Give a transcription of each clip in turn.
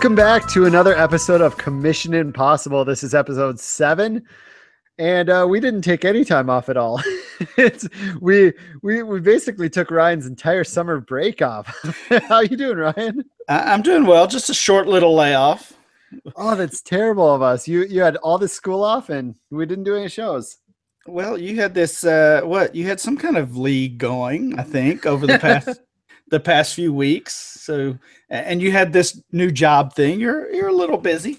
Welcome back to another episode of Commission Impossible. This is episode seven, and uh, we didn't take any time off at all. it's we we we basically took Ryan's entire summer break off. How you doing, Ryan? I- I'm doing well. Just a short little layoff. Oh, that's terrible of us. You you had all this school off, and we didn't do any shows. Well, you had this uh what? You had some kind of league going, I think, over the past the past few weeks. So and you had this new job thing. You're you're a little busy.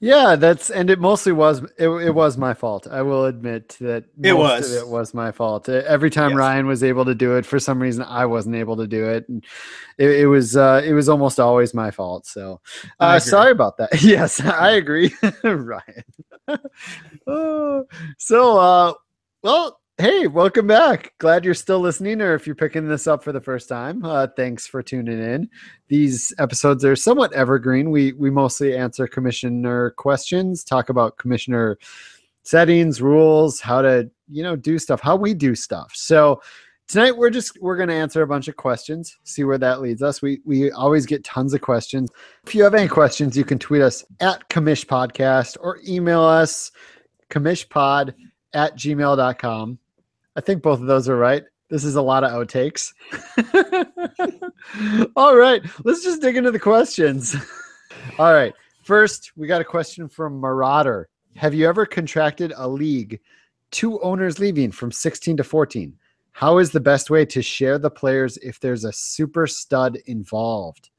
Yeah, that's and it mostly was it, it was my fault. I will admit that It was. of it was my fault. Every time Yes. Ryan was able to do it, for some reason I wasn't able to do it, and it, it was uh, it was almost always my fault. So uh, sorry about that. yes, I agree, Ryan. Oh, so uh, well, hey, welcome back. Glad you're still listening, or if you're picking this up for the first time, uh, thanks for tuning in these episodes are somewhat evergreen. We we mostly answer commissioner questions, talk about commissioner settings, rules, how to you know do stuff, how we do stuff. So tonight we're just we're going to answer a bunch of questions, see where that leads us. We we always get tons of questions. If you have any questions, you can tweet us at commish podcast or email us commishpod at gmail.com. I think both of those are right. This is a lot of outtakes. All right, let's just dig into the questions. All right, first, we got a question from Marauder. Have you ever contracted a league, two owners leaving from 16 to 14? How is the best way to share the players if there's a super stud involved?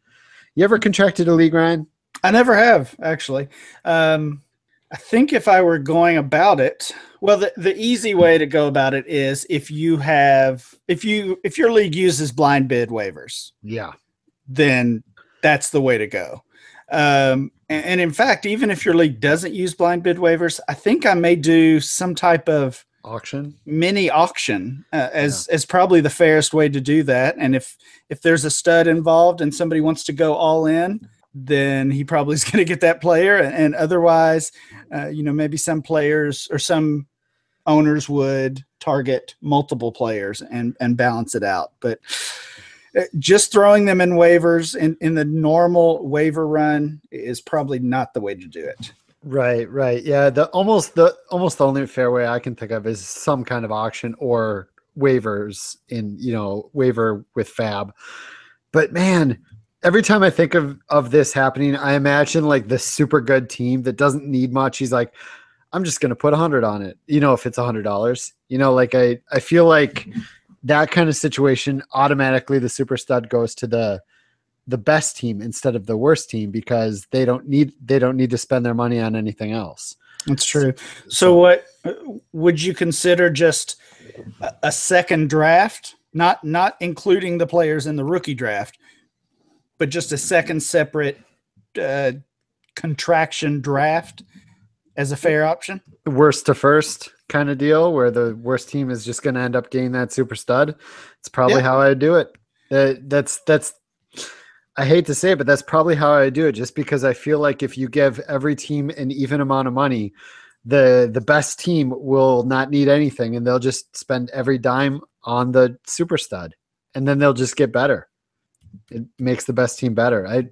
You ever contracted a league, Ryan? I never have actually. Um, I think if I were going about it, well, the, the easy way to go about it is if you have if you if your league uses blind bid waivers, Yeah. then that's the way to go. Um, and, and in fact, even if your league doesn't use blind bid waivers, I think I may do some type of Auction? mini auction uh, as as probably the fairest way to do that. And if if there's a stud involved and somebody wants to go all in, then he probably is going to get that player. And otherwise, uh, you know, maybe some players or some owners would target multiple players and and balance it out. But uh, just throwing them in waivers in, in the normal waiver run is probably not the way to do it. Right, right. Yeah, the almost the almost the only fair way I can think of is some kind of auction or waivers in, you know, waiver with fab. But man, every time I think of of this happening, I imagine like the super good team that doesn't need much. He's like, I'm just gonna put a hundred on it. You know, if it's a hundred dollars. You know, like I I feel like that kind of situation automatically the super stud goes to the the best team instead of the worst team because they don't need they don't need to spend their money on anything else. That's true. So, what uh, would you consider just a, a second draft, not not including the players in the rookie draft, but just a second separate uh, contraction draft as a fair option? Worst to first kind of deal where the worst team is just going to end up getting that super stud. It's probably Yeah. how I do it. Uh, that's that's I hate to say it, but that's probably how I do it. Just because I feel like if you give every team an even amount of money, the the best team will not need anything, and they'll just spend every dime on the super stud, and then they'll just get better. It makes the best team better. I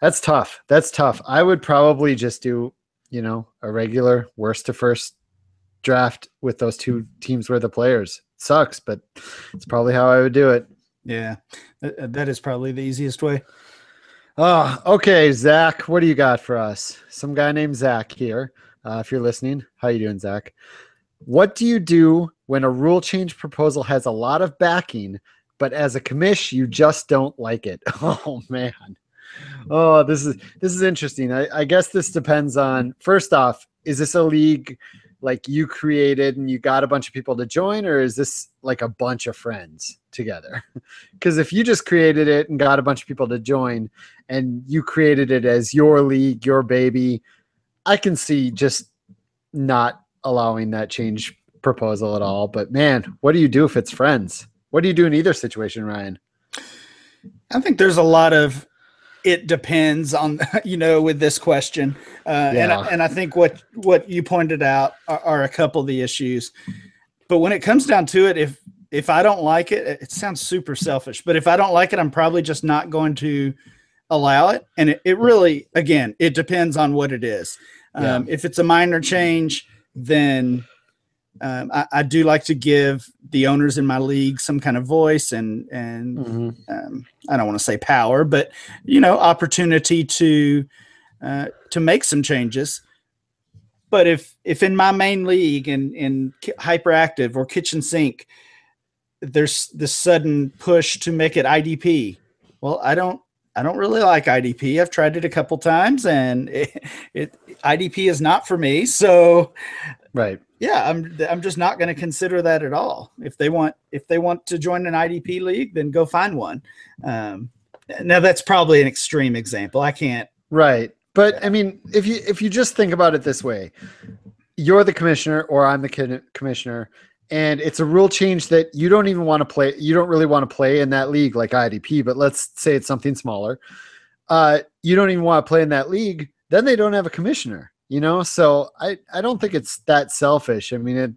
that's tough. That's tough. I would probably just do you know a regular worst to first draft with those two teams where the players sucks, but it's probably how I would do it. Yeah, that is probably the easiest way. Oh, okay, Zach. What do you got for us? Some guy named Zach here. Uh, if you're listening, how you doing, Zach? What do you do when a rule change proposal has a lot of backing, but as a commish, you just don't like it? Oh man. Oh, this is this is interesting. I, I guess this depends on first off, is this a league like you created and you got a bunch of people to join, or is this like a bunch of friends together? Because if you just created it and got a bunch of people to join, and you created it as your league, your baby, I can see just not allowing that change proposal at all. But man, what do you do if it's friends? What do you do in either situation, Ryan? I think there's a lot of it depends on you know with this question, uh, and Yeah. I, and I think what what you pointed out are, are a couple of the issues. But when it comes down to it, if if I don't like it, it sounds super selfish. But if I don't like it, I'm probably just not going to allow it. And it, it really, again, it depends on what it is. Um, If it's a minor change, then um, I, I, do like to give the owners in my league some kind of voice and and mm-hmm. um, I don't want to say power, but you know, opportunity to uh, to make some changes. But if if in my main league in in hyperactive or kitchen sink, there's this sudden push to make it IDP. Well, I don't I don't really like IDP. I've tried it a couple times, and it, it IDP is not for me. So, right, yeah, I'm I'm just not going to consider that at all. If they want if they want to join an IDP league, then go find one. Um, now that's probably an extreme example. I can't. Right, but I mean, if you if you just think about it this way, you're the commissioner or I'm the commissioner, and it's a rule change that you don't even want to play. You don't really want to play in that league like IDP, but let's say it's something smaller. Uh, you don't even want to play in that league. Then they don't have a commissioner, you know. So I I don't think it's that selfish. I mean, it.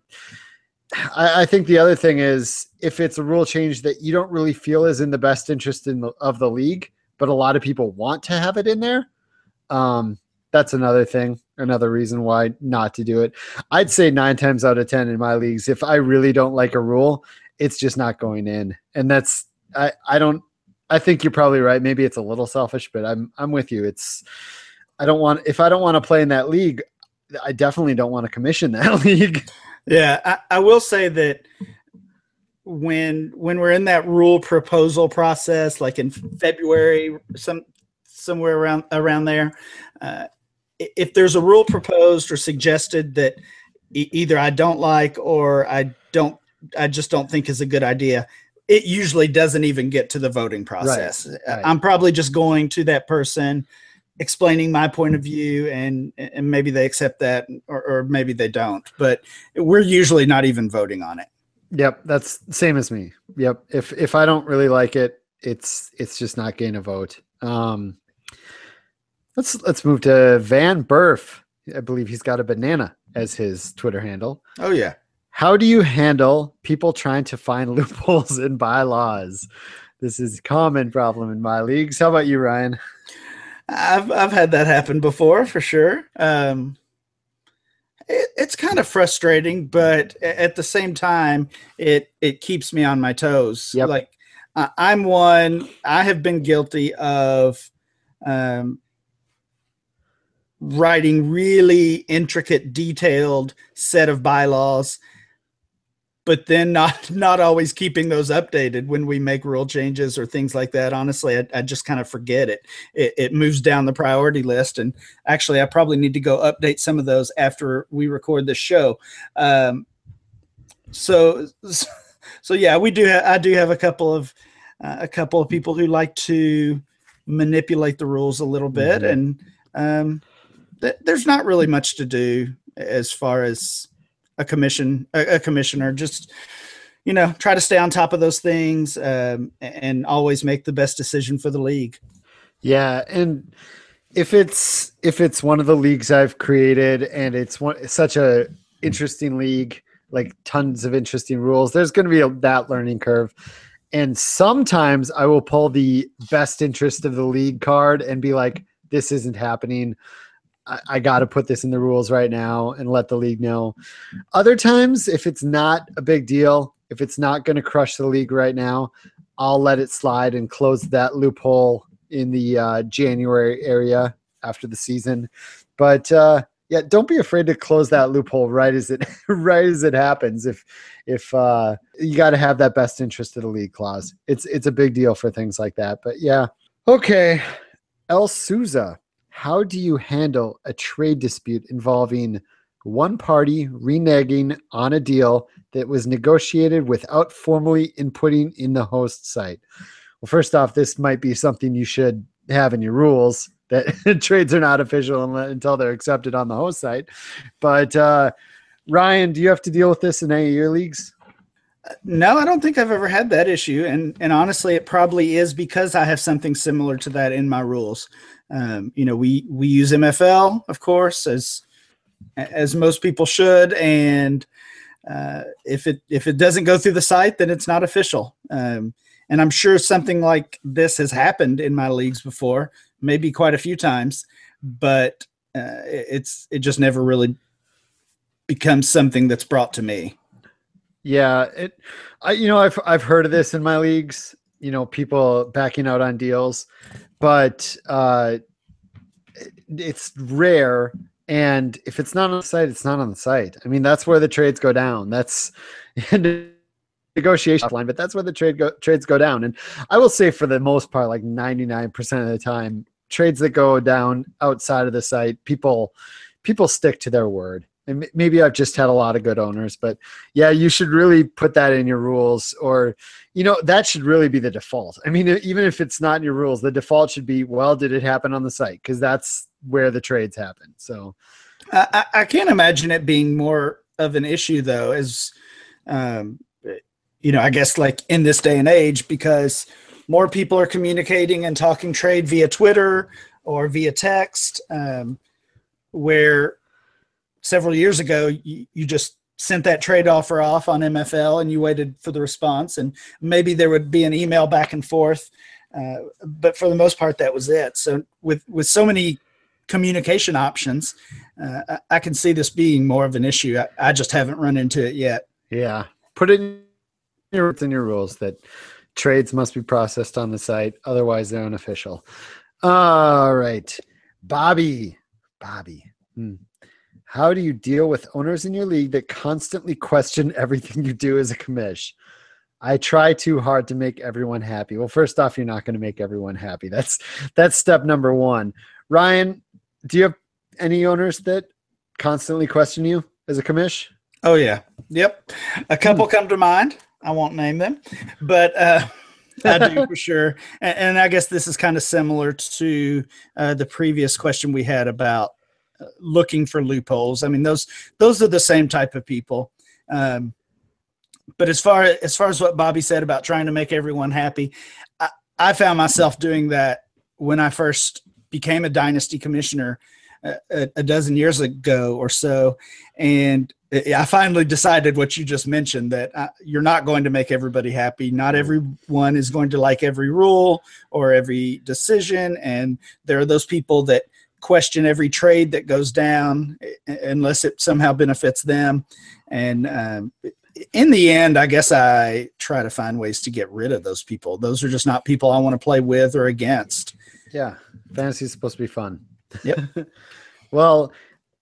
I, I think the other thing is if it's a rule change that you don't really feel is in the best interest in the, of the league, but a lot of people want to have it in there. Um, that's another thing, another reason why not to do it. I'd say nine times out of ten in my leagues, if I really don't like a rule, it's just not going in. And that's I, I don't I think you're probably right. Maybe it's a little selfish, but I'm I'm with you. It's I don't want if I don't want to play in that league, I definitely don't want to commission that league. Yeah, I, I will say that when when we're in that rule proposal process, like in February, some somewhere around around there, uh, if there's a rule proposed or suggested that e- either I don't like or I don't, I just don't think is a good idea, it usually doesn't even get to the voting process. Right, right. I'm probably just going to that person, explaining my point of view, and and maybe they accept that, or, or maybe they don't. But we're usually not even voting on it. Yep, that's same as me. Yep. If if I don't really like it, it's it's just not getting a vote. Um, Let's let's move to Van Burf. I believe he's got a banana as his Twitter handle. Oh yeah. How do you handle people trying to find loopholes in bylaws? This is a common problem in my leagues. How about you, Ryan? I've I've had that happen before for sure. Um, it, it's kind of frustrating, but at the same time, it it keeps me on my toes. Yep. Like uh, I'm one. I have been guilty of um, writing really intricate, detailed set of bylaws, but then not not always keeping those updated when we make rule changes or things like that. Honestly, I, I just kind of forget it. it. It moves down the priority list, and actually, I probably need to go update some of those after we record the show. Um, so, so yeah, we do. Ha- I do have a couple of uh, a couple of people who like to manipulate the rules a little bit, mm-hmm. and um, th- there's not really much to do as far as a commission a, a, commissioner just you know try to stay on top of those things um, and always make the best decision for the league. Yeah and if it's if it's one of the leagues i've created and it's one such a interesting league like tons of interesting rules there's going to be a, that learning curve. And sometimes i will pull the best interest of the league card and be like this isn't happening I, I got to put this in the rules right now and let the league know. Other times, if it's not a big deal, if it's not going to crush the league right now, I'll let it slide and close that loophole in the uh, January area after the season. But uh, yeah, don't be afraid to close that loophole right as it right as it happens. If if uh, you got to have that best interest of the league clause, it's it's a big deal for things like that. But yeah, okay. El Souza how do you handle a trade dispute involving one party reneging on a deal that was negotiated without formally inputting in the host site? Well, first off, this might be something you should have in your rules that trades are not official until they're accepted on the host site. But uh, Ryan, do you have to deal with this in any of your leagues? No, I don't think I've ever had that issue, and and honestly, it probably is because I have something similar to that in my rules. Um, you know, we we use MFL, of course, as as most people should, and uh, if it if it doesn't go through the site, then it's not official. Um, and I'm sure something like this has happened in my leagues before, maybe quite a few times, but uh, it's it just never really becomes something that's brought to me. Yeah, it. I you know I've I've heard of this in my leagues. You know, people backing out on deals, but uh, it's rare. And if it's not on the site, it's not on the site. I mean, that's where the trades go down. That's negotiation line, but that's where the trade go, trades go down. And I will say, for the most part, like ninety nine percent of the time, trades that go down outside of the site, people people stick to their word and maybe I've just had a lot of good owners, but yeah, you should really put that in your rules, or you know that should really be the default. I mean, even if it's not in your rules, the default should be, well, did it happen on the site? Because that's where the trades happen. So, I, I, can't imagine it being more of an issue though, as um, you know, I guess like in this day and age, because more people are communicating and talking trade via Twitter or via text, um, where several years ago, you, you just sent that trade offer off on MFL and you waited for the response, and maybe there would be an email back and forth. Uh, but for the most part, that was it. So with with so many communication options, uh, I, I, can see this being more of an issue. I, I, just haven't run into it yet. Yeah, put in your your rules that trades must be processed on the site, otherwise they're unofficial. All right, Bobby, Bobby. Hmm. How do you deal with owners in your league that constantly question everything you do as a commish? I try too hard to make everyone happy. Well, first off, you're not going to make everyone happy. That's that's step number one. Ryan, do you have any owners that constantly question you as a commish? Oh yeah, yep. A couple hmm. come to mind. I won't name them, but uh, I do for sure. And, and, I guess this is kind of similar to uh, the previous question we had about looking for loopholes. I mean, those those are the same type of people. Um, but as far as far as what Bobby said about trying to make everyone happy, I, I found myself doing that when I first became a dynasty commissioner a, a, dozen years ago or so, and I finally decided what you just mentioned that uh, you're not going to make everybody happy. Not everyone is going to like every rule or every decision, and there are those people that question every trade that goes down unless it somehow benefits them. And um, in the end, I guess I try to find ways to get rid of those people. Those are just not people I want to play with or against. Yeah, fantasy is supposed to be fun. Yep. well,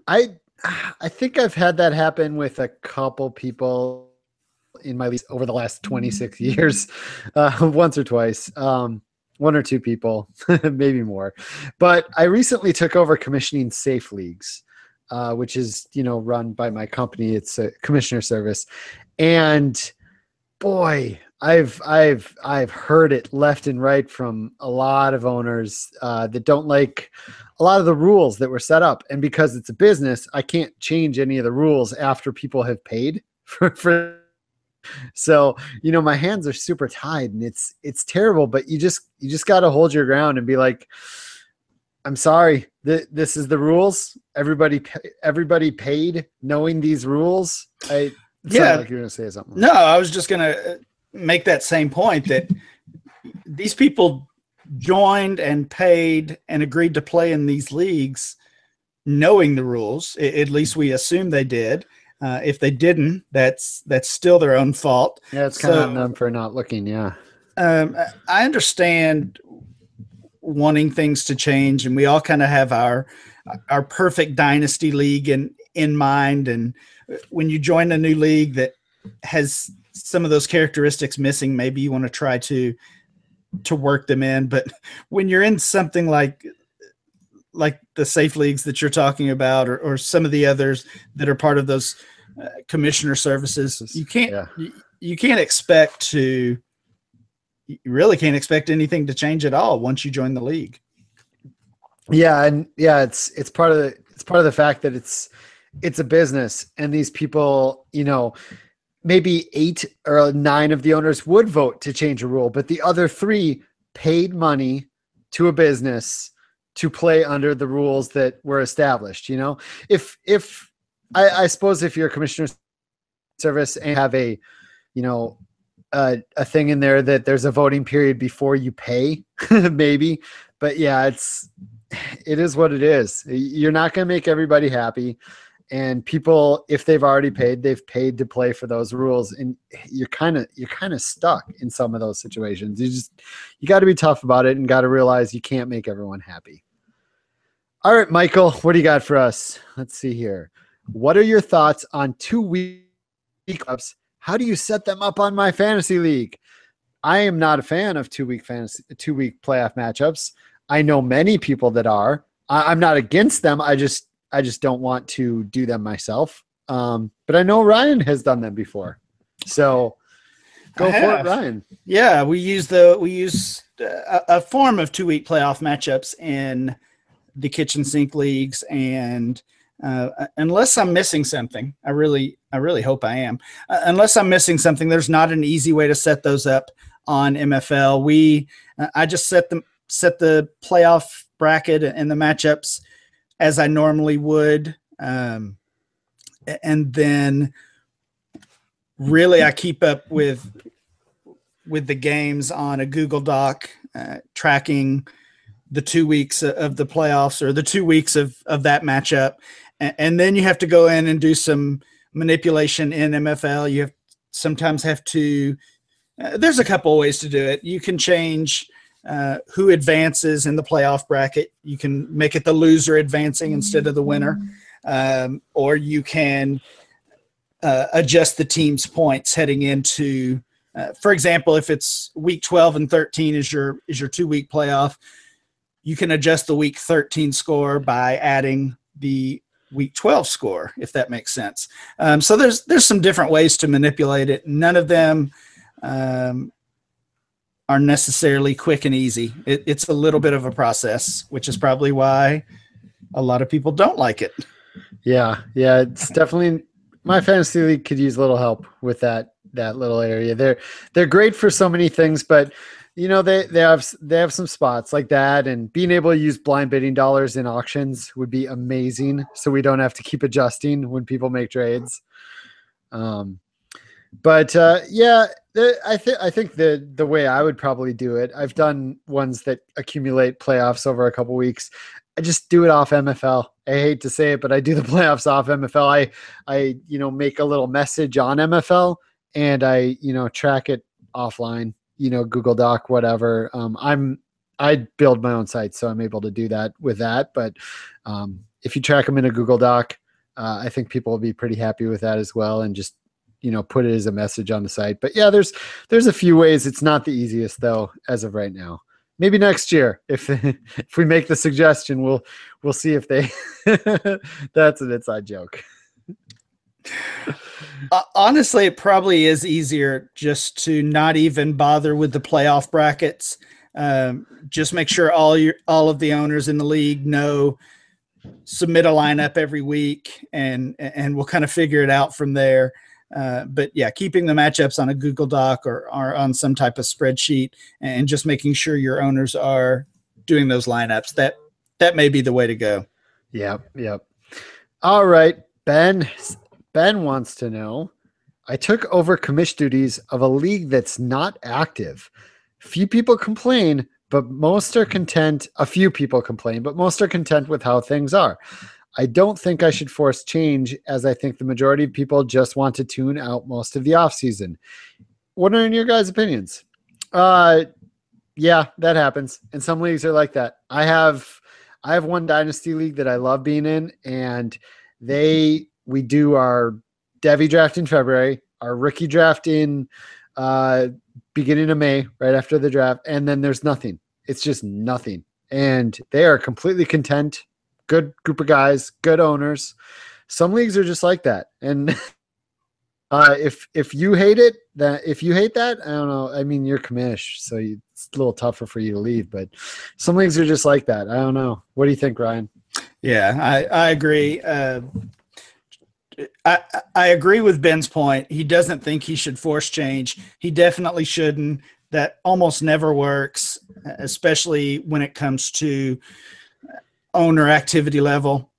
I I think I've had that happen with a couple people in my lease over the last 26 years, uh, once or twice. Um, one or two people, maybe more. But I recently took over commissioning safe leagues, uh, which is you know run by my company. It's a commissioner service, and boy, I've I've I've heard it left and right from a lot of owners uh, that don't like a lot of the rules that were set up, and because it's a business, I can't change any of the rules after people have paid for, for so you know my hands are super tied and it's it's terrible but you just you just got to hold your ground and be like i'm sorry. Th- this is the rules. Everybody everybody paid knowing these rules. I yeah. like you're gonna say something. No i was just gonna uh, make that same point that these people joined and paid and agreed to play in these leagues knowing the rules at least we assume they did uh, if they didn't, that's that's still their own fault. Yeah, it's kind so, of them for not looking. Yeah, um, I understand wanting things to change, and we all kind of have our our perfect dynasty league in in mind. And when you join a new league that has some of those characteristics missing, maybe you want to try to to work them in. But when you're in something like like the safe leagues that you're talking about, or, or some of the others that are part of those uh, commissioner services, you can't yeah. you, you can't expect to you really can't expect anything to change at all once you join the league. Yeah, and yeah, it's it's part of the it's part of the fact that it's it's a business, and these people, you know, maybe eight or nine of the owners would vote to change a rule, but the other three paid money to a business to play under the rules that were established. You know, if if I, I suppose if you're a commissioner service and have a, you know, a thing in there that there's a voting period before you pay, maybe. But yeah, it's it is what it is. You're not going to make everybody happy and people if they've already paid they've paid to play for those rules and you're kind of you're kind of stuck in some of those situations you just you got to be tough about it and got to realize you can't make everyone happy all right michael what do you got for us? Let's see here. What are your thoughts on two week ups? How do you set them up on MyFantasyLeague? I am not a fan of two week fantasy two week playoff matchups. I know many people that are. I, i'm not against them. I just I just don't want to do them myself. Um, but I know Ryan has done them before, so go for it, Ryan. Yeah, we use the we use a, a form of two week playoff matchups in the kitchen sink leagues, and uh, unless I'm missing something, I really I really hope I am. Uh, unless I'm missing something, there's not an easy way to set those up on MFL. We uh, I just set them set the playoff bracket and the matchups as I normally would. Um, and then really I keep up with with the games on a Google Doc, uh, tracking the two weeks of the playoffs or the two weeks of of that matchup, and, and then you have to go in and do some manipulation in MFL. You have sometimes have to. Uh, there's a couple ways to do it. You can change uh, who advances in the playoff bracket. You can make it the loser advancing instead of the winner, um, or you can uh, adjust the team's points heading into. Uh, for example, if it's week 12 and 13 is your is your two week playoff, you can adjust the week 13 score by adding the week 12 score, if that makes sense. Um, so there's there's some different ways to manipulate it. None of them um, are necessarily quick and easy. It, it's a little bit of a process, which is probably why a lot of people don't like it. Yeah, yeah, it's definitely MyFantasyLeague could use a little help with that that little area. They're they're great for so many things, but you know they they have they have some spots like that, and being able to use blind bidding dollars in auctions would be amazing. So we don't have to keep adjusting when people make trades. Um, but uh, yeah, I think I think the the way I would probably do it, I've done ones that accumulate playoffs over a couple weeks. I just do it off MFL. I hate to say it, but I do the playoffs off MFL. I I you know make a little message on MFL and I you know track it offline. You know Google Doc, whatever. Um, I'm I build my own site, so I'm able to do that with that. But um, if you track them in a Google Doc, uh, I think people will be pretty happy with that as well, and just you know put it as a message on the site but yeah there's there's a few ways it's not the easiest though as of right now maybe next year if if we make the suggestion we'll we'll see if they that's an inside joke uh, honestly it probably is easier just to not even bother with the playoff brackets um, just make sure all your all of the owners in the league know submit a lineup every week and and we'll kind of figure it out from there uh, but yeah, keeping the matchups on a Google Doc or, or on some type of spreadsheet and just making sure your owners are doing those lineups. That that may be the way to go. Yep, yep. All right, Ben. Ben wants to know. I took over commish duties of a league that's not active. Few people complain, but most are content. A few people complain, but most are content with how things are. I don't think I should force change as I think the majority of people just want to tune out most of the off season. What are your guys' opinions? Uh yeah, that happens. And some leagues are like that. I have I have one dynasty league that I love being in and they we do our Devy draft in February, our rookie draft in uh beginning of May, right after the draft, and then there's nothing. It's just nothing. And they are completely content good group of guys, good owners. Some leagues are just like that, and uh, if if you hate it, that if you hate that, I don't know. I mean, you're commish, so you, it's a little tougher for you to leave. But some leagues are just like that. I don't know. What do you think, Ryan? Yeah, I I agree. Uh, I agree with Ben's point. He doesn't think he should force change. He definitely shouldn't. That almost never works, especially when it comes to owner activity level.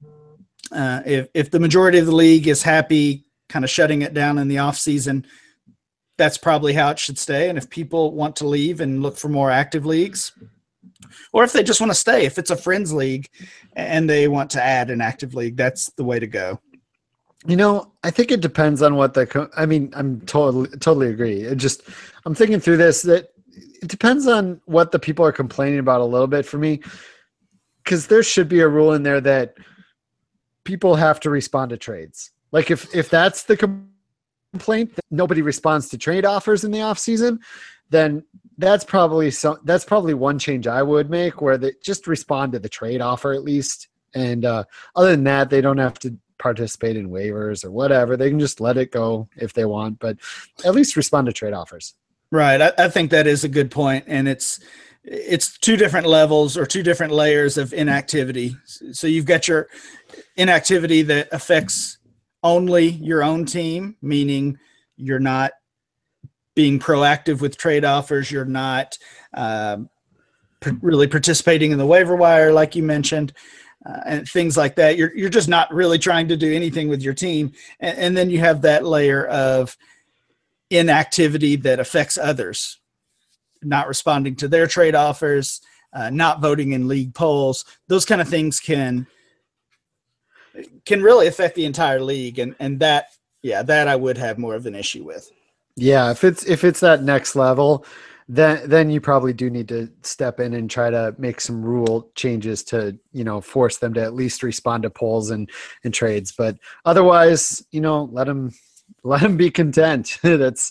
Uh, if if the majority of the league is happy, kind of shutting it down in the off season, that's probably how it should stay. And if people want to leave and look for more active leagues, or if they just want to stay, if it's a friends league and they want to add an active league, that's the way to go. You know, I think it depends on what the. I mean, I'm totally totally agree. It just, I'm thinking through this that it depends on what the people are complaining about a little bit for me, because there should be a rule in there that people have to respond to trades. Like if if that's the complaint that nobody responds to trade offers in the off season, then that's probably some that's probably one change I would make where they just respond to the trade offer at least. And uh, other than that, they don't have to participate in waivers or whatever. They can just let it go if they want, but at least respond to trade offers. Right. I, I think that is a good point, and it's it's two different levels or two different layers of inactivity. So you've got your inactivity that affects only your own team, meaning you're not being proactive with trade offers, you're not um, really participating in the waiver wire, like you mentioned uh, and things like that. You're you're just not really trying to do anything with your team, and, and then you have that layer of inactivity that affects others, not responding to their trade offers, uh, not voting in league polls. Those kind of things can can really affect the entire league, and and that yeah, that I would have more of an issue with. Yeah, if it's if it's that next level, then then you probably do need to step in and try to make some rule changes to you know force them to at least respond to polls and and trades. But otherwise you know let them let them be content. That's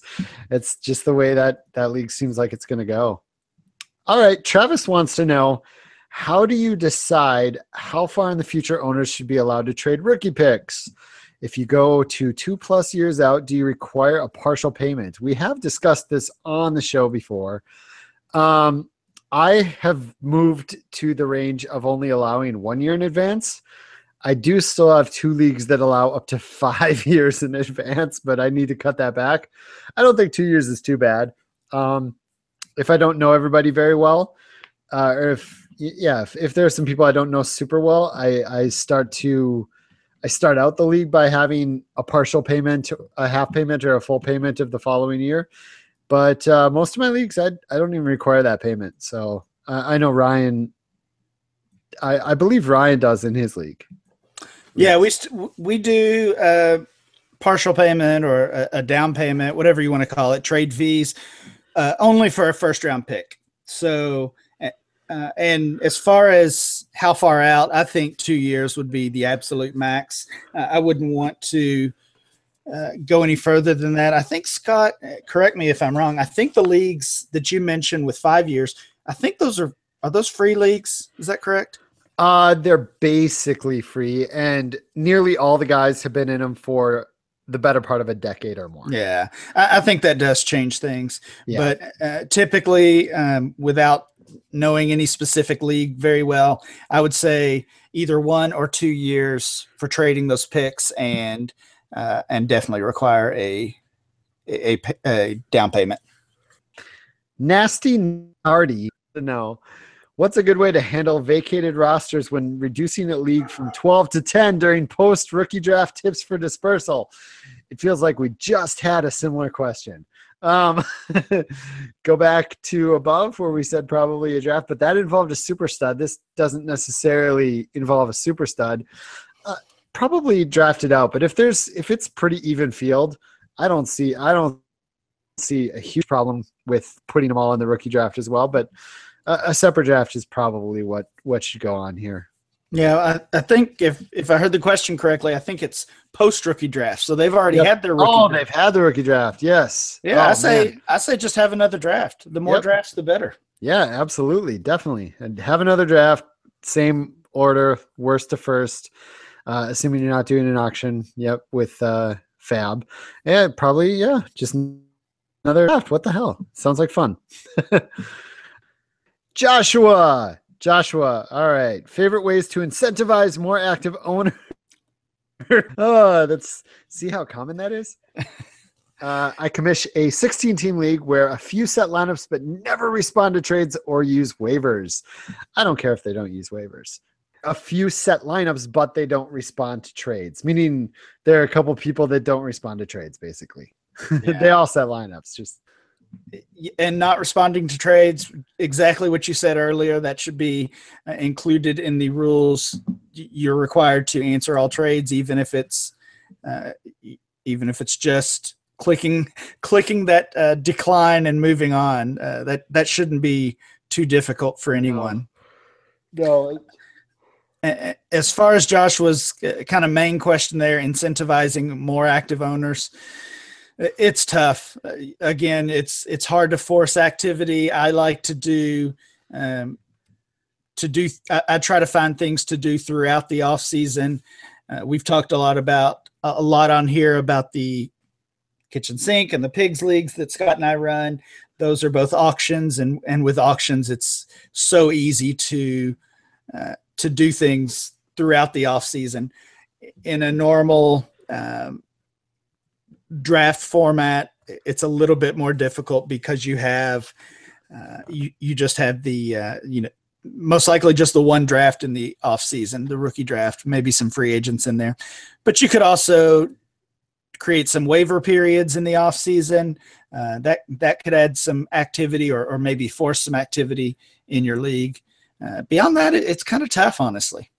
that's just the way that that league seems like it's going to go. All right travis wants to know how do you decide how far in the future owners should be allowed to trade rookie picks if you go to two plus years out, do you require a partial payment? We have discussed this on the show before. Um, I have moved to the range of only allowing one year in advance. I do still have two leagues that allow up to five years in advance, but I need to cut that back. I don't think two years is too bad. Um, if I don't know everybody very well, uh, or if yeah, if, if there are some people I don't know super well, I I start to I start out the league by having a partial payment, a half payment, or a full payment of the following year. But uh, most of my leagues, I, I don't even require that payment. So uh, I know Ryan, I, I believe Ryan does in his league. Yeah, we st- we do a partial payment or a, a, down payment, whatever you want to call it, trade fees, uh, only for a first round pick. So uh, and as far as how far out, I think two years would be the absolute max. Uh, I wouldn't want to uh, go any further than that. I think Scott, uh, correct me if I'm wrong. I think the leagues that you mentioned with five years, I think those are are those free leagues. Is that correct? Uh, they're basically free, and nearly all the guys have been in them for the better part of a decade or more. Yeah, I, I think that does change things. Yeah. But uh, typically, um, without knowing any specific league very well, I would say either one or two years for trading those picks, and uh, and definitely require a, a a down payment. Nasty Nardy to know what's a good way to handle vacated rosters when reducing a league from 12 to 10 during post rookie draft tips for dispersal. It feels like we just had a similar question. Um, go back to above where we said probably a draft, but that involved a super stud. This doesn't necessarily involve a super stud. Uh, probably drafted out, but if there's if it's pretty even field, I don't see I don't see a huge problem with putting them all in the rookie draft as well. But a, a separate draft is probably what what should go on here. Yeah, I, I think if if I heard the question correctly, I think it's post rookie draft. So they've already yep. had their rookie. Oh, draft. they've had the rookie draft. Yes. Yeah, oh, I say man. I say just have another draft. The more yep. drafts, the better. Yeah, absolutely, definitely, and have another draft. Same order, worst to first. Uh, assuming you're not doing an auction. Yep, with uh, Fab. Yeah, probably. Yeah, just another draft. What the hell? Sounds like fun. Joshua, Joshua, all right. Favorite ways to incentivize more active owners. oh, that's see how common that is. Uh, I commission a 16 team league where a few set lineups but never respond to trades or use waivers. I don't care if they don't use waivers. A few set lineups, but they don't respond to trades, meaning there are a couple people that don't respond to trades, basically. Yeah. they all set lineups. Just and not responding to trades exactly what you said earlier that should be uh, included in the rules you're required to answer all trades even if it's uh, even if it's just clicking clicking that uh, decline and moving on uh, that that shouldn't be too difficult for anyone no. no. As far as Joshua's uh, kind of main question there, incentivizing more active owners, it's tough. Again it's it's hard to force activity. I like to do um, to do I, I, try to find things to do throughout the off season. Uh, we've talked a lot about a lot on here about the kitchen sink and the pigs leagues that scott and i run. Those are both auctions and and with auctions it's so easy to uh, to do things throughout the off season. In a normal um, draft format, it's a little bit more difficult because you have uh, you you just have the uh, you know most likely just the one draft in the off season, the rookie draft, maybe some free agents in there, but you could also create some waiver periods in the off season. Uh, that that could add some activity or, or maybe force some activity in your league. Uh, beyond that, it, it's kind of tough, honestly.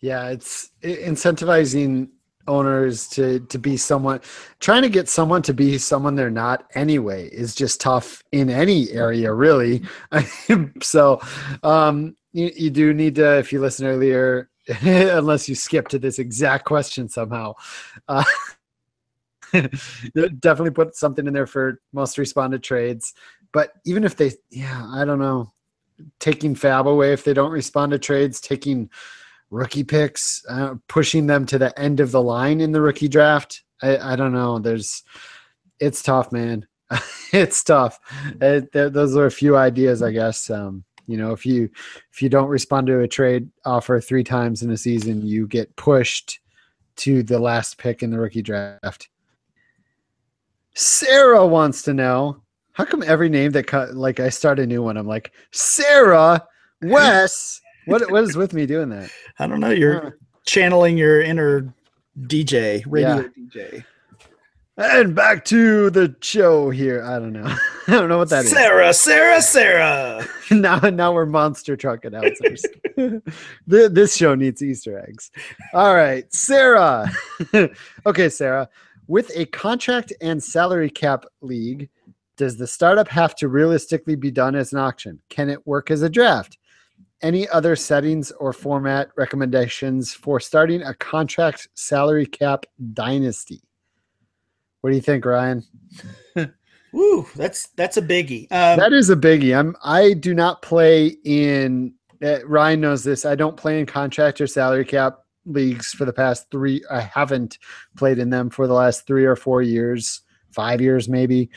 Yeah, it's incentivizing owners to to be someone trying to get someone to be someone they're not anyway is just tough in any area really. So um you, you do need to if you listen earlier unless you skip to this exact question somehow uh, definitely put something in there for most responded trades. But even if they yeah i don't know taking fab away if they don't respond to trades taking rookie picks, uh, pushing them to the end of the line in the rookie draft. I, I don't know. There's, it's tough, man. it's tough. It, th- those are a few ideas, I guess. Um, you know, if you if you don't respond to a trade offer three times in a season, you get pushed to the last pick in the rookie draft. Sarah wants to know how come every name that cut like I start a new one, I'm like Sarah Wes what what is with me doing that? I don't know. You're uh, channeling your inner DJ, radio yeah. DJ. And back to the show here. I don't know. I don't know what that Sarah, is. Sarah, Sarah, Sarah. now, now we're monster truck announcers. this show needs Easter eggs. All right, Sarah. okay, Sarah. With a contract and salary cap league, does the startup have to realistically be done as an auction? Can it work as a draft? Any other settings or format recommendations for starting a contract salary cap dynasty? What do you think, Ryan? Ooh, that's that's a biggie. Um, that is a biggie. I'm I do not play in. Uh, Ryan knows this. I don't play in contract or salary cap leagues for the past three. I haven't played in them for the last three or four years, five years maybe,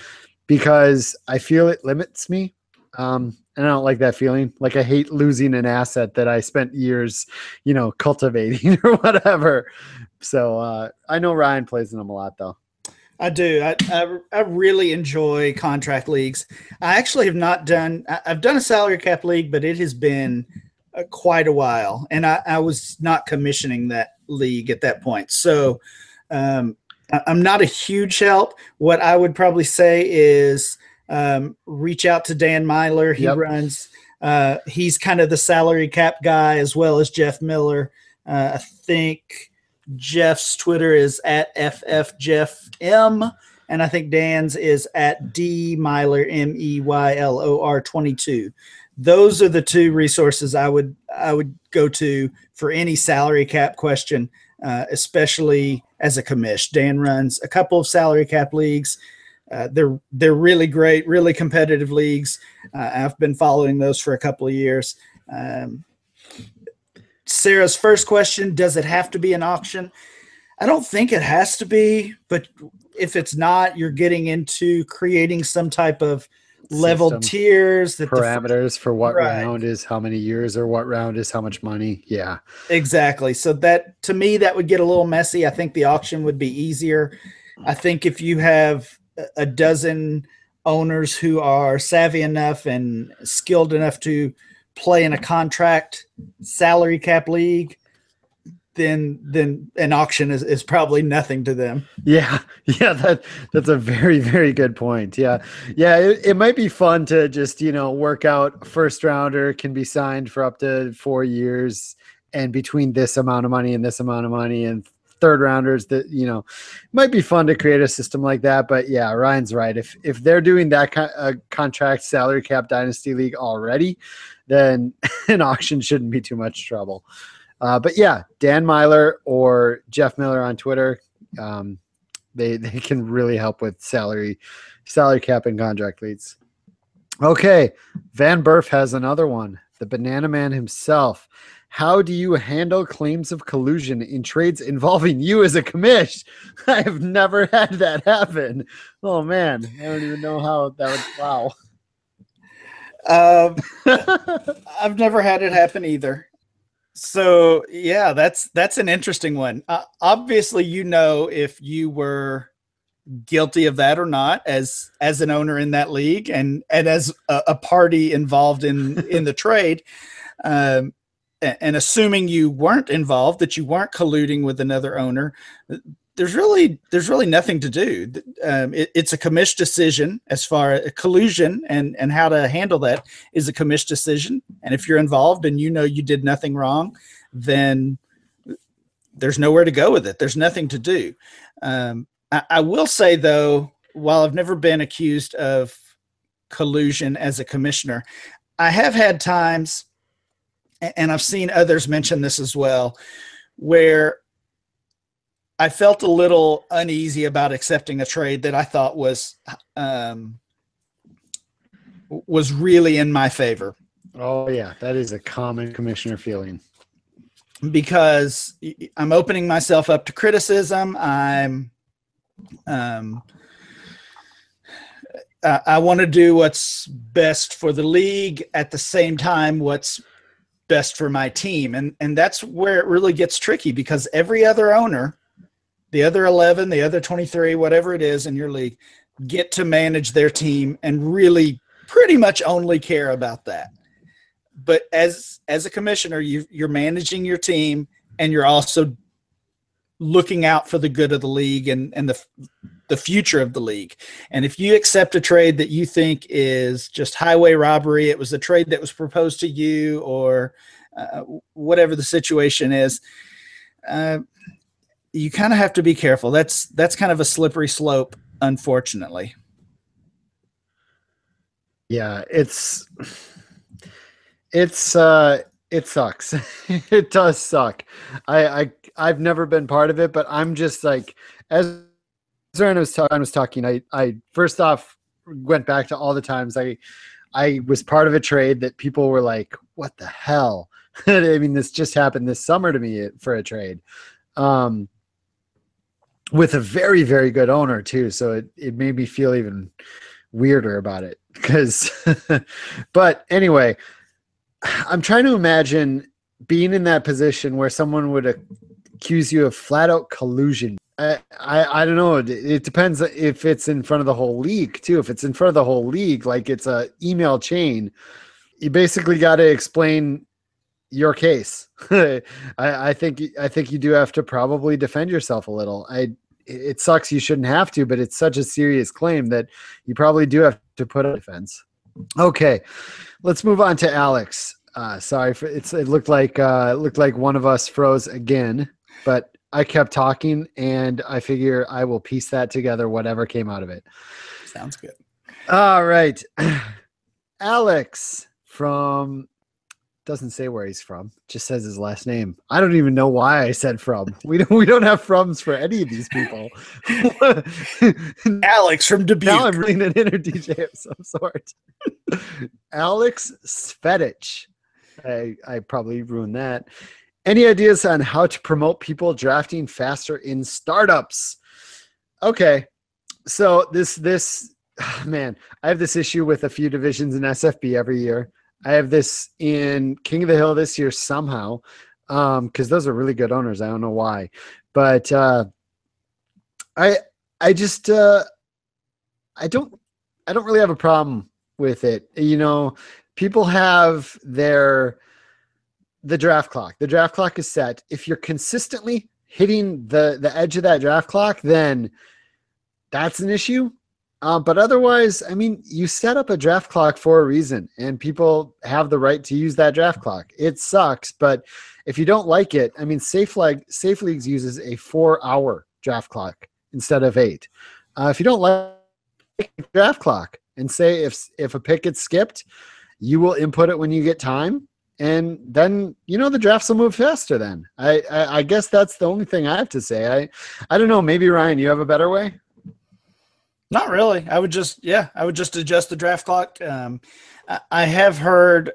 because I feel it limits me. Um, and I don't like that feeling. Like I hate losing an asset that I spent years, you know, cultivating or whatever. So uh, I know Ryan plays in them a lot, though. I do. I, I, I really enjoy contract leagues. I actually have not done. I, have done a salary cap league, but it has been uh, quite a while, and I, I was not commissioning that league at that point. So um, I, I'm not a huge help. What I would probably say is um, reach out to Dan Meylor. He yep. runs. Uh, he's kind of the salary cap guy as well as Jeff Miller. Uh, I think Jeff's Twitter is at ffjeffm, and I think Dan's is at d Meylor m e y l o r twenty two. Those are the two resources I would I would go to for any salary cap question, uh, especially as a commish. Dan runs a couple of salary cap leagues. Uh, they're they're really great, really competitive leagues. Uh, I've been following those for a couple of years. Um, Sarah's first question: Does it have to be an auction? I don't think it has to be, but if it's not, you're getting into creating some type of level System. tiers that parameters the, for what right. round is how many years or what round is how much money yeah exactly so that to me that would get a little messy i think the auction would be easier i think if you have a dozen owners who are savvy enough and skilled enough to play in a contract salary cap league then then an auction is, is probably nothing to them. Yeah, yeah, that that's a very very good point. Yeah, yeah, it, it might be fun to just you know work out first rounder can be signed for up to four years, and between this amount of money and this amount of money, and third rounders that you know might be fun to create a system like that. But yeah, Ryan's right. If if they're doing that kind of contract salary cap dynasty league already, then an auction shouldn't be too much trouble. Uh, but yeah, Dan Meylor or Jeff Miller on Twitter, um, they they can really help with salary salary cap and contract leads. Okay, Van Burf has another one. The Banana Man himself. How do you handle claims of collusion in trades involving you as a commish? I have never had that happen. Oh man, I don't even know how that would. Wow. Um, I've never had it happen either. So yeah, that's that's an interesting one. Uh, obviously, you know if you were guilty of that or not as as an owner in that league and and as a, a party involved in in the trade. Um, and assuming you weren't involved, that you weren't colluding with another owner, there's really there's really nothing to do. Um, it, it's a commish decision as far as collusion and and how to handle that is a commish decision. And if you're involved and you know you did nothing wrong, then there's nowhere to go with it. There's nothing to do. Um, I, I will say though, while I've never been accused of collusion as a commissioner, I have had times, and I've seen others mention this as well, where I felt a little uneasy about accepting a trade that I thought was um, was really in my favor. Oh yeah, that is a common commissioner feeling. Because I'm opening myself up to criticism. I'm um, I, I want to do what's best for the league at the same time what's best for my team and and that's where it really gets tricky because every other owner the other 11, the other 23, whatever it is in your league, get to manage their team and really pretty much only care about that. But as as a commissioner, you you're managing your team and you're also looking out for the good of the league and and the the future of the league. And if you accept a trade that you think is just highway robbery, it was a trade that was proposed to you or uh, whatever the situation is, uh, you kind of have to be careful. That's that's kind of a slippery slope, unfortunately. Yeah, it's it's uh it sucks. it does suck. I I I've never been part of it, but I'm just like as Aaron was, ta- was talking. I I first off went back to all the times I I was part of a trade that people were like, "What the hell?" I mean, this just happened this summer to me for a trade. Um, with a very very good owner too so it, it made me feel even weirder about it because but anyway i'm trying to imagine being in that position where someone would accuse you of flat out collusion I, I, I don't know. It, depends if it's in front of the whole league too. If it's in front of the whole league, like it's a email chain, you basically got to explain your case. I, I think I think you do have to probably defend yourself a little. I it sucks you shouldn't have to, but it's such a serious claim that you probably do have to put a defense. Okay, let's move on to Alex. Uh, sorry for it's. It looked like uh, it looked like one of us froze again, but I kept talking, and I figure I will piece that together. Whatever came out of it. Sounds good. All right, Alex from doesn't say where he's from. Just says his last name. I don't even know why I said from. We don't we don't have froms for any of these people. Alex from Dubuque. Now I'm reading an inner DJ of some sort. Alex Svetich. I I probably ruined that. Any ideas on how to promote people drafting faster in startups? Okay. So this this man, I have this issue with a few divisions in SFB every year I have this in King of the Hill this year somehow, Um, because those are really good owners. I don't know why, but uh, I I just uh, I don't I don't really have a problem with it. You know, people have their the draft clock. The draft clock is set. If you're consistently hitting the the edge of that draft clock, then that's an issue. Uh, but otherwise, I mean, you set up a draft clock for a reason, and people have the right to use that draft clock. It sucks, but if you don't like it, I mean, Safe Leg Safe Leagues uses a four-hour draft clock instead of eight. Uh, if you don't like draft clock and say if if a pick gets skipped, you will input it when you get time, and then you know the drafts will move faster. Then I, I I guess that's the only thing I have to say. I I don't know. Maybe Ryan, you have a better way. Not really. I would just, yeah, I would just adjust the draft clock. Um, I have heard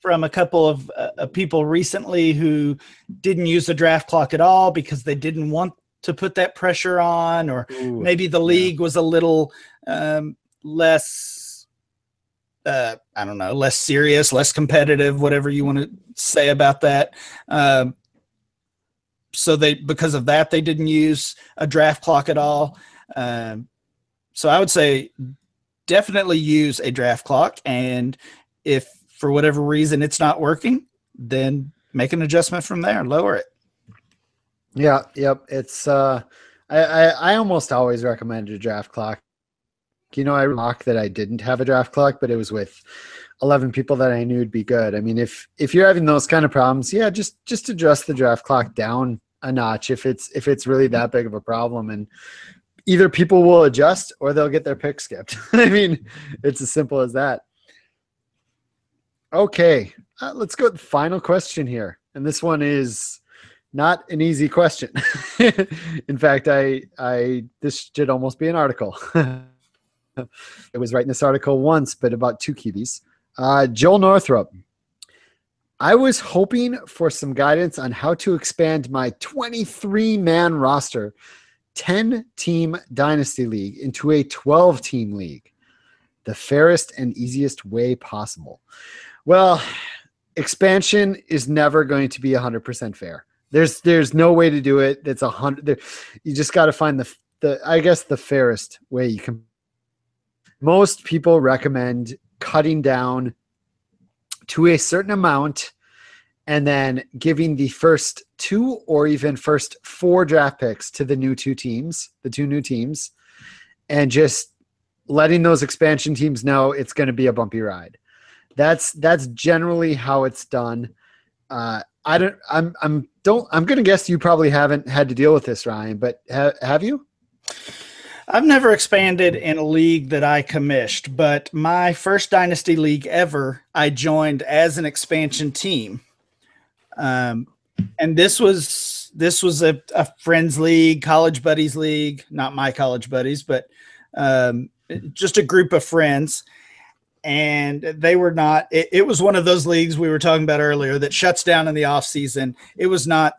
from a couple of uh, people recently who didn't use the draft clock at all because they didn't want to put that pressure on, or Ooh, maybe the league yeah. was a little um, less, uh, I don't know, less serious, less competitive, whatever you want to say about that. Um, so they, because of that, they didn't use a draft clock at all. Um, so I would say definitely use a draft clock. And if for whatever reason it's not working, then make an adjustment from there, lower it. Yeah, yep. It's uh I, I, I almost always recommend a draft clock. You know, I mock that I didn't have a draft clock, but it was with 11 people that I knew would be good. I mean, if if you're having those kind of problems, yeah, just just adjust the draft clock down a notch if it's if it's really that big of a problem and either people will adjust or they'll get their pick skipped. I mean, it's as simple as that. Okay, uh, let's go final question here. And this one is not an easy question. In fact, I I this should almost be an article. I was writing this article once, but about two Kiwis. Uh, Joel Northrup. I was hoping for some guidance on how to expand my 23 man roster 10 team dynasty league into a 12 team league, the fairest and easiest way possible. Well, expansion is never going to be 100% fair. There's there's no way to do it that's a hundred. You just got to find the the I guess the fairest way you can. Most people recommend cutting down to a certain amount and then giving the first two or even first four draft picks to the new two teams, the two new teams, and just letting those expansion teams know it's going to be a bumpy ride. That's that's generally how it's done. Uh, I don't. I'm. I'm. Don't. I'm going to guess you probably haven't had to deal with this, Ryan. But ha- have you? I've never expanded in a league that I commissioned, but my first dynasty league ever, I joined as an expansion team. Um, and this was this was a, a friends league, college buddies league, not my college buddies, but um, just a group of friends. And they were not. It, it was one of those leagues we were talking about earlier that shuts down in the off season. It was not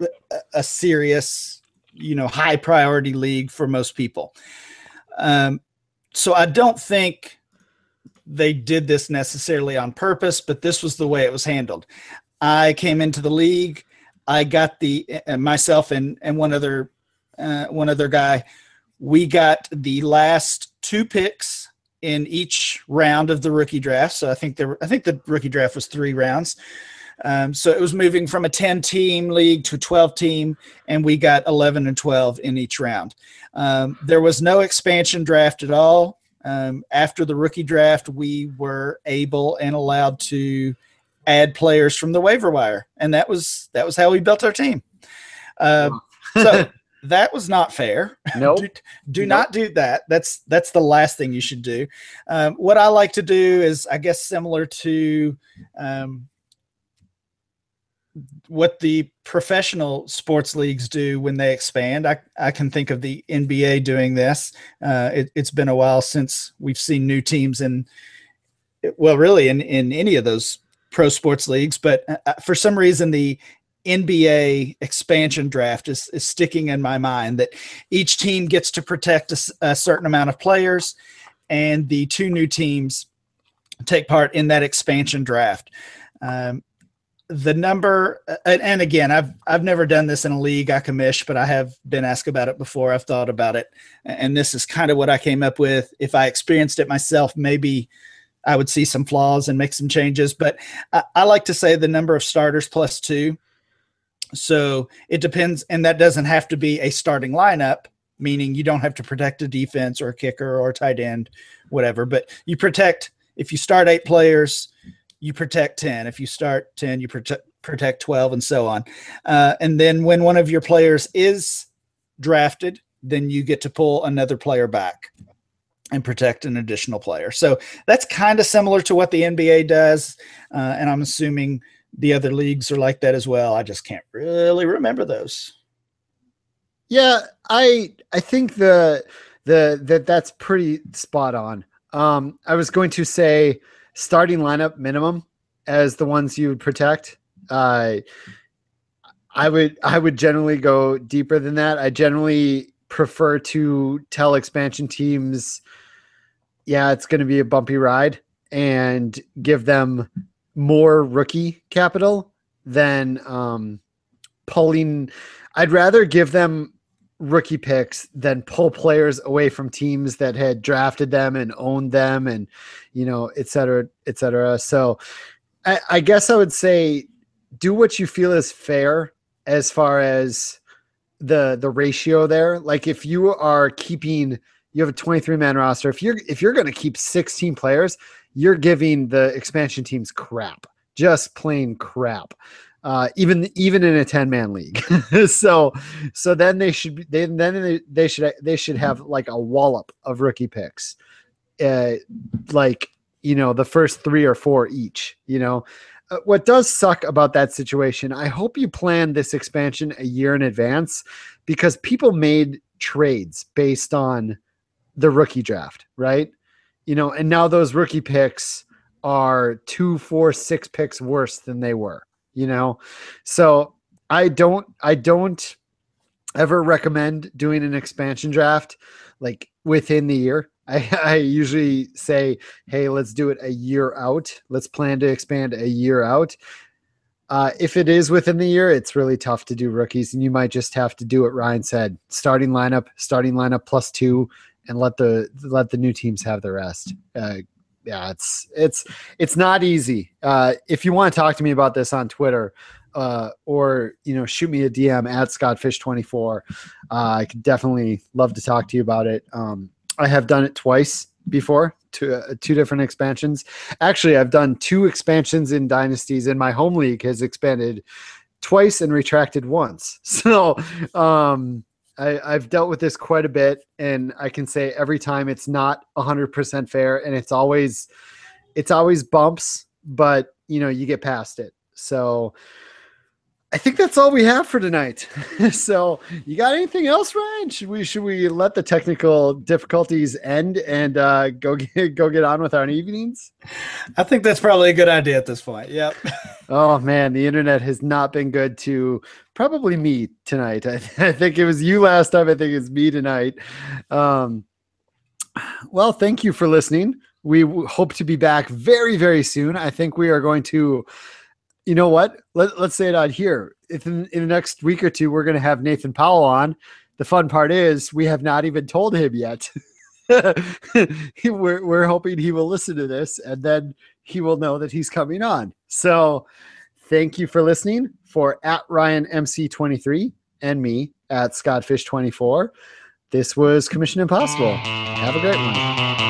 a, a serious, you know, high priority league for most people. Um, so I don't think they did this necessarily on purpose, but this was the way it was handled. I came into the league. I got the uh, myself and and one other uh, one other guy. We got the last two picks in each round of the rookie draft. So I think there I think the rookie draft was three rounds. Um, so it was moving from a 10 team league to a 12 team, and we got 11 and 12 in each round. Um, there was no expansion draft at all. Um, after the rookie draft, we were able and allowed to add players from the waiver wire, and that was that was how we built our team. Uh, so that was not fair. No, nope. do, do nope. not do that. That's that's the last thing you should do. Um, what I like to do is, I guess, similar to um, what the professional sports leagues do when they expand. I, I can think of the NBA doing this. Uh, it, has been a while since we've seen new teams in, well, really in, in any of those pro sports leagues, but uh, uh, for some reason the NBA expansion draft is, is sticking in my mind that each team gets to protect a, a certain amount of players, and the two new teams take part in that expansion draft. Um, the number, uh, and, and, again, I've I've never done this in a league I commish, but I have been asked about it before. I've thought about it, and this is kind of what I came up with. If I experienced it myself, maybe I would see some flaws and make some changes. But I, I like to say the number of starters plus two. So it depends, and that doesn't have to be a starting lineup, meaning you don't have to protect a defense or a kicker or a tight end, whatever. But you protect if you start eight players, you protect ten. If you start ten, you protect protect twelve, and so on. Uh, and then when one of your players is drafted, then you get to pull another player back and protect an additional player. So that's kind of similar to what the NBA does, uh, and I'm assuming the other leagues are like that as well. I just can't really remember those. Yeah, I I think the the that that's pretty spot on. Um, I was going to say starting lineup minimum as the ones you would protect. Uh, I would I would generally go deeper than that. I generally prefer to tell expansion teams, yeah, it's going to be a bumpy ride, and give them more rookie capital than um, pulling. I'd rather give them rookie picks than pull players away from teams that had drafted them and owned them and you know et cetera et cetera. So I, I, guess i would say do what you feel is fair as far as the the ratio there. Like if you are keeping you have a 23 man roster if you're if you're going to keep 16 players you're giving the expansion teams crap just plain crap uh, even even in a 10 man league. so so then they should they, then they, they should they should have like a wallop of rookie picks. Uh, like you know the first 3 or 4 each, you know. Uh, what does suck about that situation, I hope you plan this expansion a year in advance because people made trades based on the rookie draft, right? You know, and now those rookie picks are two, four, six picks worse than they were you know? So i don't i don't ever recommend doing an expansion draft like within the year. I, I usually say hey let's do it a year out. Let's plan to expand a year out. Uh, if it is within the year, it's really tough to do rookies, and you might just have to do what Ryan said: starting lineup, starting lineup plus two, and let the let the new teams have the rest. Uh, yeah, it's it's it's not easy. Uh, if you want to talk to me about this on Twitter, uh, or you know, shoot me a DM at Scottfish24. Uh, I could definitely love to talk to you about it. Um, I have done it twice before, two uh, two different expansions. Actually, I've done two expansions in dynasties, and my home league has expanded twice and retracted once. So, um, I, have dealt with this quite a bit, and I can say every time it's not hundred percent fair, and it's always it's always bumps, but you know you get past it. So I think that's all we have for tonight. so, you got anything else, Ryan? Should we should we let the technical difficulties end and uh, go get, go get on with our evenings? I think that's probably a good idea at this point. Yep. oh man, the internet has not been good to probably me tonight. I, I think it was you last time. I think it's me tonight. Um, well, thank you for listening. We hope to be back very very soon. I think we are going to you know what? Let, let's say it out here. If in, in the next week or two we're going to have Nathan Powell on, the fun part is we have not even told him yet. we're, we're hoping he will listen to this and then he will know that he's coming on. So thank you for listening for at Ryan MC23 and me at Scottfish24. This was Commission Impossible. Have a great one.